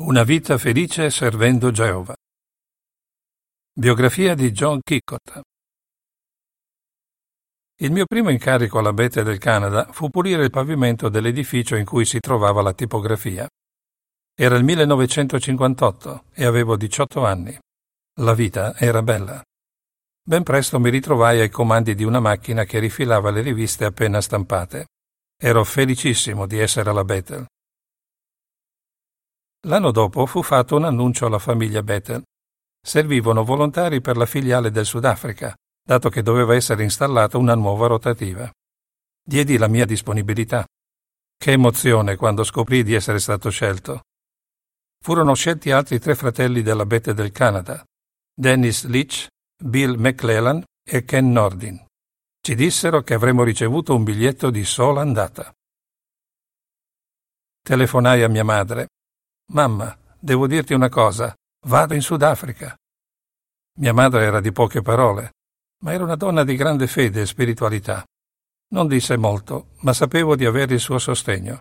Una vita felice servendo Geova. Biografia di John Kickott. Il mio primo incarico alla Bete del Canada fu pulire il pavimento dell'edificio in cui si trovava la tipografia. Era il 1958 e avevo 18 anni. La vita era bella. Ben presto mi ritrovai ai comandi di una macchina che rifilava le riviste appena stampate. Ero felicissimo di essere alla Bethel. L'anno dopo fu fatto un annuncio alla famiglia Bethel. Servivano volontari per la filiale del Sudafrica, dato che doveva essere installata una nuova rotativa. Diedi la mia disponibilità. Che emozione quando scoprì di essere stato scelto. Furono scelti altri tre fratelli della Bethel del Canada, Dennis Leach, Bill McClellan e Ken Nordin. Ci dissero che avremmo ricevuto un biglietto di sola andata. Telefonai a mia madre Mamma, devo dirti una cosa, vado in Sudafrica. Mia madre era di poche parole, ma era una donna di grande fede e spiritualità. Non disse molto, ma sapevo di avere il suo sostegno.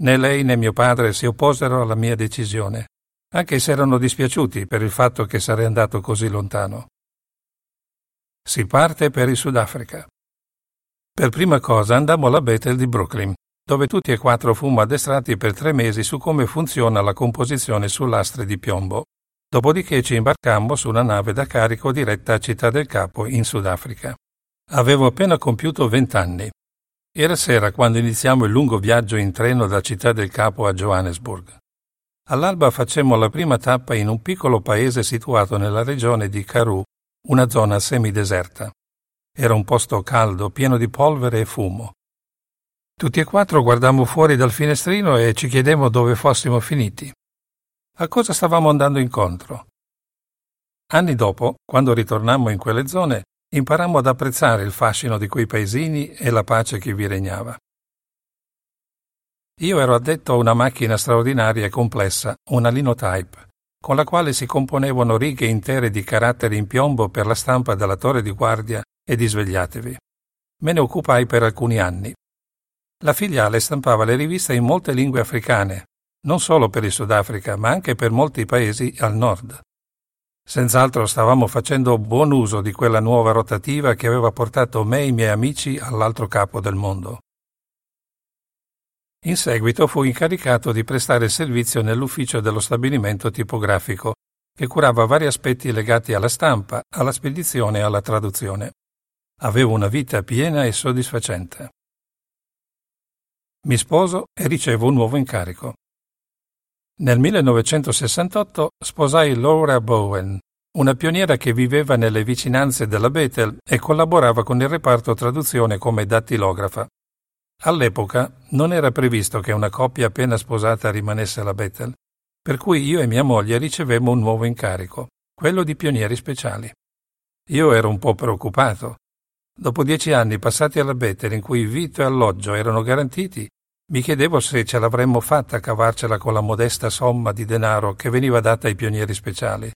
Né lei né mio padre si opposero alla mia decisione, anche se erano dispiaciuti per il fatto che sarei andato così lontano. Si parte per il Sudafrica. Per prima cosa andammo alla Bethel di Brooklyn, dove tutti e quattro fummo addestrati per tre mesi su come funziona la composizione su lastre di piombo. Dopodiché ci imbarcammo su una nave da carico diretta a Città del Capo, in Sudafrica. Avevo appena compiuto vent'anni. Era sera quando iniziamo il lungo viaggio in treno da Città del Capo a Johannesburg. All'alba facemmo la prima tappa in un piccolo paese situato nella regione di Karoo, una zona semideserta. Era un posto caldo, pieno di polvere e fumo. Tutti e quattro guardammo fuori dal finestrino e ci chiedemmo dove fossimo finiti. A cosa stavamo andando incontro? Anni dopo, quando ritornammo in quelle zone, imparammo ad apprezzare il fascino di quei paesini e la pace che vi regnava. Io ero addetto a una macchina straordinaria e complessa, una linotype, con la quale si componevano righe intere di caratteri in piombo per la stampa della torre di guardia e di svegliatevi. Me ne occupai per alcuni anni, la filiale stampava le riviste in molte lingue africane, non solo per il Sudafrica, ma anche per molti paesi al nord. Senz'altro stavamo facendo buon uso di quella nuova rotativa che aveva portato me e i miei amici all'altro capo del mondo. In seguito fu incaricato di prestare servizio nell'ufficio dello stabilimento tipografico, che curava vari aspetti legati alla stampa, alla spedizione e alla traduzione. Avevo una vita piena e soddisfacente. Mi sposo e ricevo un nuovo incarico. Nel 1968 sposai Laura Bowen, una pioniera che viveva nelle vicinanze della Bethel e collaborava con il reparto traduzione come dattilografa. All'epoca non era previsto che una coppia appena sposata rimanesse alla Bethel, per cui io e mia moglie ricevemmo un nuovo incarico, quello di pionieri speciali. Io ero un po' preoccupato, Dopo dieci anni passati alla Better in cui vitto e alloggio erano garantiti, mi chiedevo se ce l'avremmo fatta a cavarcela con la modesta somma di denaro che veniva data ai pionieri speciali.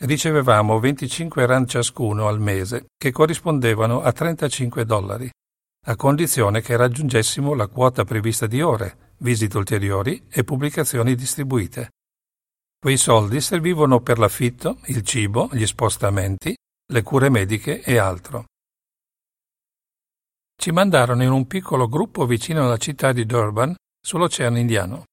Ricevevamo 25 rand ciascuno al mese, che corrispondevano a 35 dollari, a condizione che raggiungessimo la quota prevista di ore, visite ulteriori e pubblicazioni distribuite. Quei soldi servivano per l'affitto, il cibo, gli spostamenti, le cure mediche e altro. Ci mandarono in un piccolo gruppo vicino alla città di Durban, sull'Oceano Indiano.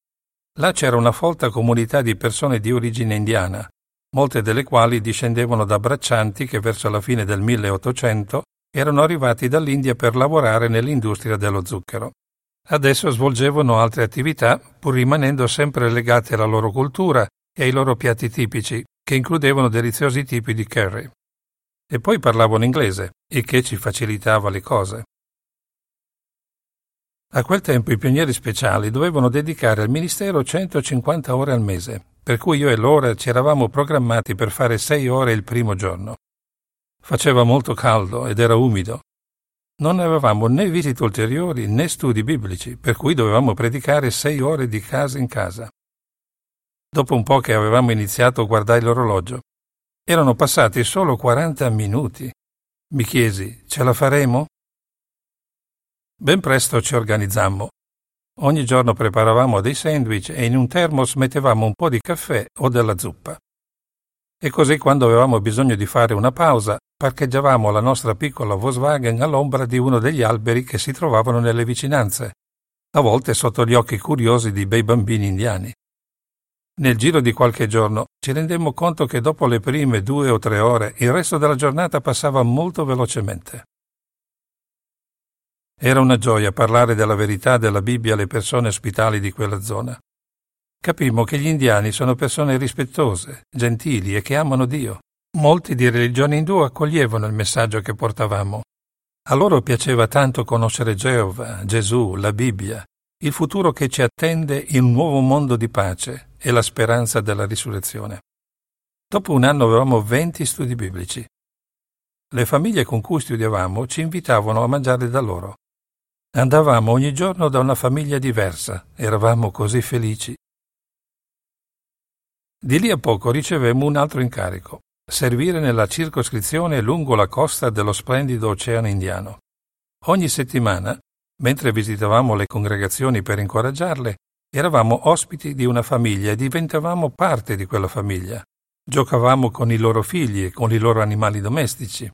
Là c'era una folta comunità di persone di origine indiana, molte delle quali discendevano da braccianti che verso la fine del 1800 erano arrivati dall'India per lavorare nell'industria dello zucchero. Adesso svolgevano altre attività, pur rimanendo sempre legate alla loro cultura e ai loro piatti tipici, che includevano deliziosi tipi di curry. E poi parlavano inglese, il che ci facilitava le cose. A quel tempo i pionieri speciali dovevano dedicare al ministero 150 ore al mese, per cui io e Laura ci eravamo programmati per fare sei ore il primo giorno. Faceva molto caldo ed era umido. Non avevamo né visite ulteriori né studi biblici, per cui dovevamo predicare sei ore di casa in casa. Dopo un po' che avevamo iniziato guardai l'orologio. Erano passati solo 40 minuti. Mi chiesi, ce la faremo? Ben presto ci organizzammo. Ogni giorno preparavamo dei sandwich e in un termos mettevamo un po' di caffè o della zuppa. E così quando avevamo bisogno di fare una pausa, parcheggiavamo la nostra piccola Volkswagen all'ombra di uno degli alberi che si trovavano nelle vicinanze, a volte sotto gli occhi curiosi di bei bambini indiani. Nel giro di qualche giorno ci rendemmo conto che dopo le prime due o tre ore il resto della giornata passava molto velocemente. Era una gioia parlare della verità della Bibbia alle persone ospitali di quella zona. Capimmo che gli indiani sono persone rispettose, gentili e che amano Dio. Molti di religione indù accoglievano il messaggio che portavamo. A loro piaceva tanto conoscere Geova, Gesù, la Bibbia, il futuro che ci attende in un nuovo mondo di pace e la speranza della risurrezione. Dopo un anno avevamo 20 studi biblici. Le famiglie con cui studiavamo ci invitavano a mangiare da loro. Andavamo ogni giorno da una famiglia diversa, eravamo così felici. Di lì a poco ricevemmo un altro incarico, servire nella circoscrizione lungo la costa dello splendido Oceano Indiano. Ogni settimana, mentre visitavamo le congregazioni per incoraggiarle, Eravamo ospiti di una famiglia e diventavamo parte di quella famiglia. Giocavamo con i loro figli e con i loro animali domestici.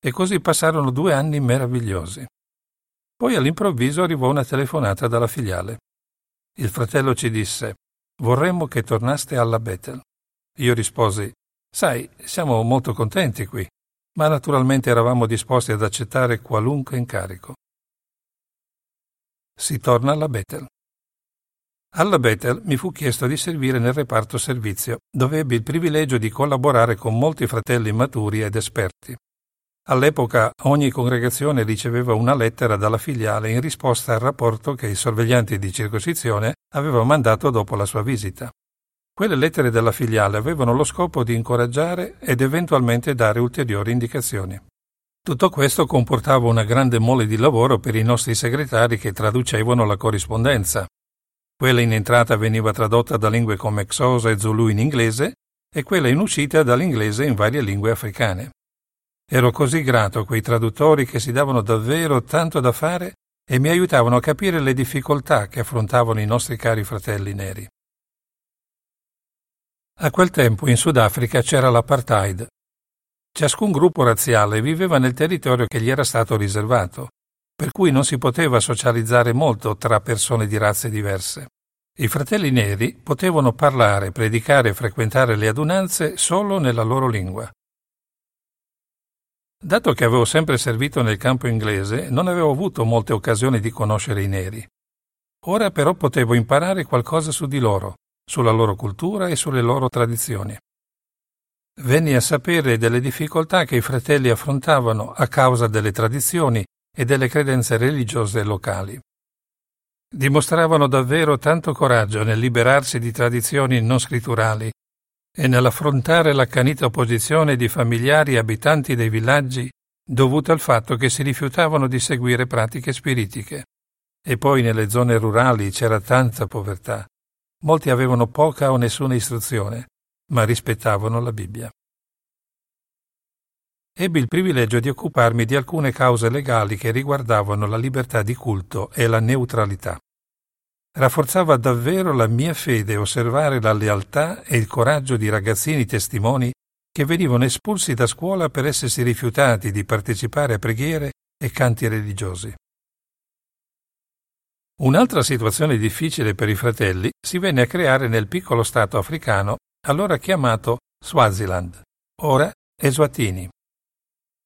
E così passarono due anni meravigliosi. Poi all'improvviso arrivò una telefonata dalla filiale. Il fratello ci disse: Vorremmo che tornaste alla Bethel. Io risposi: Sai, siamo molto contenti qui, ma naturalmente eravamo disposti ad accettare qualunque incarico. Si torna alla Bethel. Alla Bethel mi fu chiesto di servire nel reparto servizio, dove ebbi il privilegio di collaborare con molti fratelli maturi ed esperti. All'epoca ogni congregazione riceveva una lettera dalla filiale in risposta al rapporto che il sorvegliante di circoscrizione aveva mandato dopo la sua visita. Quelle lettere della filiale avevano lo scopo di incoraggiare ed eventualmente dare ulteriori indicazioni. Tutto questo comportava una grande mole di lavoro per i nostri segretari che traducevano la corrispondenza, quella in entrata veniva tradotta da lingue come Xhosa e Zulu in inglese e quella in uscita dall'inglese in varie lingue africane. Ero così grato a quei traduttori che si davano davvero tanto da fare e mi aiutavano a capire le difficoltà che affrontavano i nostri cari fratelli neri. A quel tempo in Sudafrica c'era l'apartheid. Ciascun gruppo razziale viveva nel territorio che gli era stato riservato per cui non si poteva socializzare molto tra persone di razze diverse. I fratelli neri potevano parlare, predicare e frequentare le adunanze solo nella loro lingua. Dato che avevo sempre servito nel campo inglese, non avevo avuto molte occasioni di conoscere i neri. Ora però potevo imparare qualcosa su di loro, sulla loro cultura e sulle loro tradizioni. Venni a sapere delle difficoltà che i fratelli affrontavano a causa delle tradizioni e delle credenze religiose locali. Dimostravano davvero tanto coraggio nel liberarsi di tradizioni non scritturali e nell'affrontare l'accanita opposizione di familiari abitanti dei villaggi dovuta al fatto che si rifiutavano di seguire pratiche spiritiche. E poi nelle zone rurali c'era tanta povertà. Molti avevano poca o nessuna istruzione, ma rispettavano la Bibbia ebbi il privilegio di occuparmi di alcune cause legali che riguardavano la libertà di culto e la neutralità. Rafforzava davvero la mia fede osservare la lealtà e il coraggio di ragazzini testimoni che venivano espulsi da scuola per essersi rifiutati di partecipare a preghiere e canti religiosi. Un'altra situazione difficile per i fratelli si venne a creare nel piccolo stato africano allora chiamato Swaziland, ora Eswatini.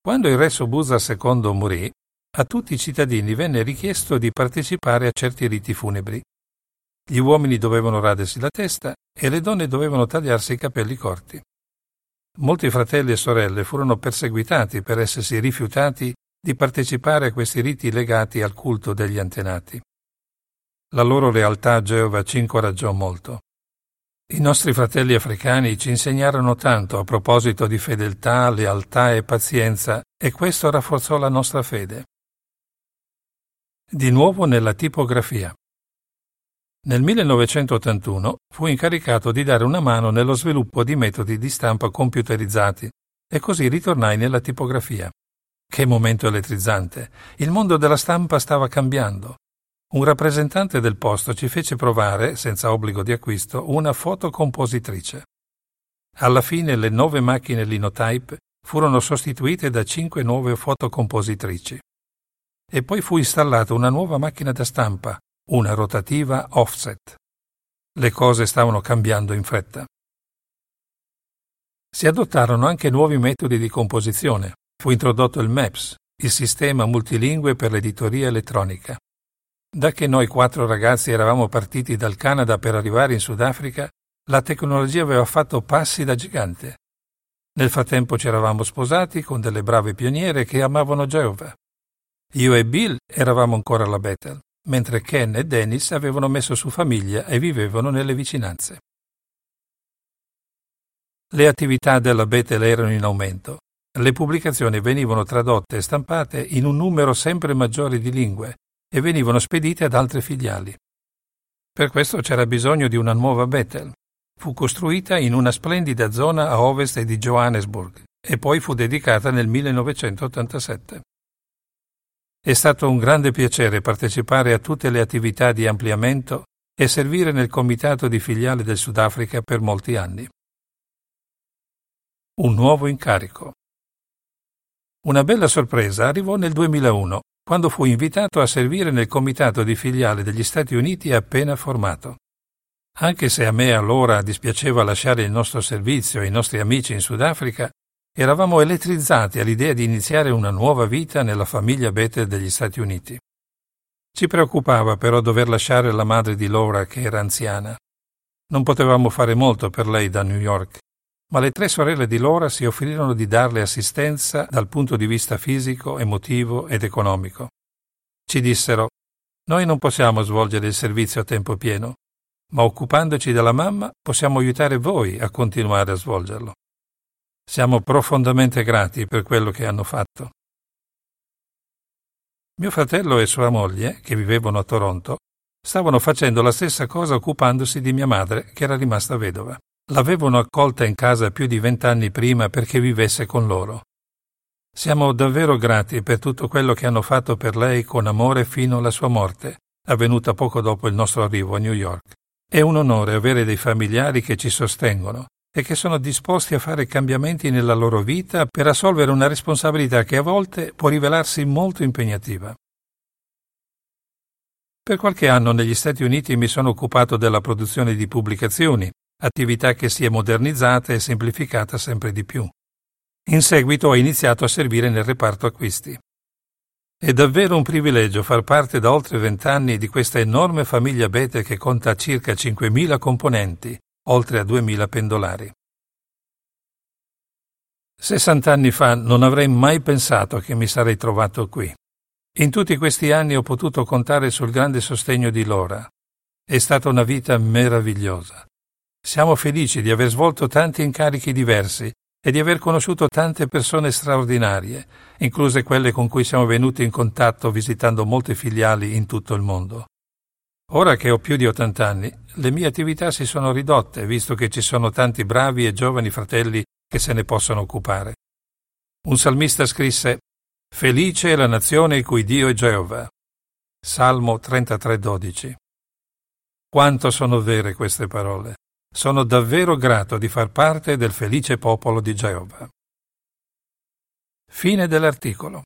Quando il re Sobusa II morì, a tutti i cittadini venne richiesto di partecipare a certi riti funebri. Gli uomini dovevano radersi la testa e le donne dovevano tagliarsi i capelli corti. Molti fratelli e sorelle furono perseguitati per essersi rifiutati di partecipare a questi riti legati al culto degli antenati. La loro lealtà a Geova ci incoraggiò molto. I nostri fratelli africani ci insegnarono tanto a proposito di fedeltà, lealtà e pazienza e questo rafforzò la nostra fede. Di nuovo nella tipografia. Nel 1981 fu incaricato di dare una mano nello sviluppo di metodi di stampa computerizzati e così ritornai nella tipografia. Che momento elettrizzante! Il mondo della stampa stava cambiando. un rappresentante del posto ci fece provare, senza obbligo di acquisto, una fotocompositrice. Alla fine le nove macchine linotype furono sostituite da cinque nuove fotocompositrici. E poi fu installata una nuova macchina da stampa, una rotativa offset. Le cose stavano cambiando in fretta. Si adottarono anche nuovi metodi di composizione. Fu introdotto il MAPS, il sistema multilingue per l'editoria elettronica. Da che noi quattro ragazzi eravamo partiti dal Canada per arrivare in Sudafrica, la tecnologia aveva fatto passi da gigante. Nel frattempo ci eravamo sposati con delle brave pioniere che amavano Geova. Io e Bill eravamo ancora alla Bethel, mentre Ken e Dennis avevano messo su famiglia e vivevano nelle vicinanze. Le attività della Bethel erano in aumento. Le pubblicazioni venivano tradotte e stampate in un numero sempre maggiore di lingue e venivano spedite ad altre filiali. Per questo c'era bisogno di una nuova Bethel, Fu costruita in una splendida zona a ovest di Johannesburg e poi fu dedicata nel 1987. È stato un grande piacere partecipare a tutte le attività di ampliamento e servire nel comitato di filiale del Sudafrica per molti anni. Un nuovo incarico. Una bella sorpresa arrivò nel 2001, quando fu invitato a servire nel comitato di filiale degli Stati Uniti appena formato. Anche se a me allora dispiaceva lasciare il nostro servizio e i nostri amici in Sudafrica, eravamo elettrizzati all'idea di iniziare una nuova vita nella famiglia Bethel degli Stati Uniti. Ci preoccupava però dover lasciare la madre di Laura che era anziana. Non potevamo fare molto per lei da New York, ma le tre sorelle di Laura si offrirono di darle assistenza dal punto di vista fisico, emotivo ed economico. Ci dissero Noi non possiamo svolgere il servizio a tempo pieno, ma occupandoci della mamma possiamo aiutare voi a continuare a svolgerlo. Siamo profondamente grati per quello che hanno fatto. Mio fratello e sua moglie, che vivevano a Toronto, stavano facendo la stessa cosa occupandosi di mia madre, che era rimasta vedova. L'avevano accolta in casa più di vent'anni prima perché vivesse con loro. Siamo davvero grati per tutto quello che hanno fatto per lei con amore fino alla sua morte, avvenuta poco dopo il nostro arrivo a New York. È un onore avere dei familiari che ci sostengono e che sono disposti a fare cambiamenti nella loro vita per assolvere una responsabilità che a volte può rivelarsi molto impegnativa. Per qualche anno negli Stati Uniti mi sono occupato della produzione di pubblicazioni, attività che si è modernizzata e semplificata sempre di più. In seguito ho iniziato a servire nel reparto acquisti. È davvero un privilegio far parte da oltre vent'anni di questa enorme famiglia Bete che conta circa 5.000 componenti, oltre a 2.000 pendolari. Sessant'anni fa non avrei mai pensato che mi sarei trovato qui. In tutti questi anni ho potuto contare sul grande sostegno di Lora. È stata una vita meravigliosa. Siamo felici di aver svolto tanti incarichi diversi e di aver conosciuto tante persone straordinarie, incluse quelle con cui siamo venuti in contatto visitando molte filiali in tutto il mondo. Ora che ho più di 80 anni, le mie attività si sono ridotte, visto che ci sono tanti bravi e giovani fratelli che se ne possono occupare. Un salmista scrisse Felice è la nazione il cui Dio è Geova. Salmo 33:12. Quanto sono vere queste parole. Sono davvero grato di far parte del felice popolo di Geova. Fine dell'articolo.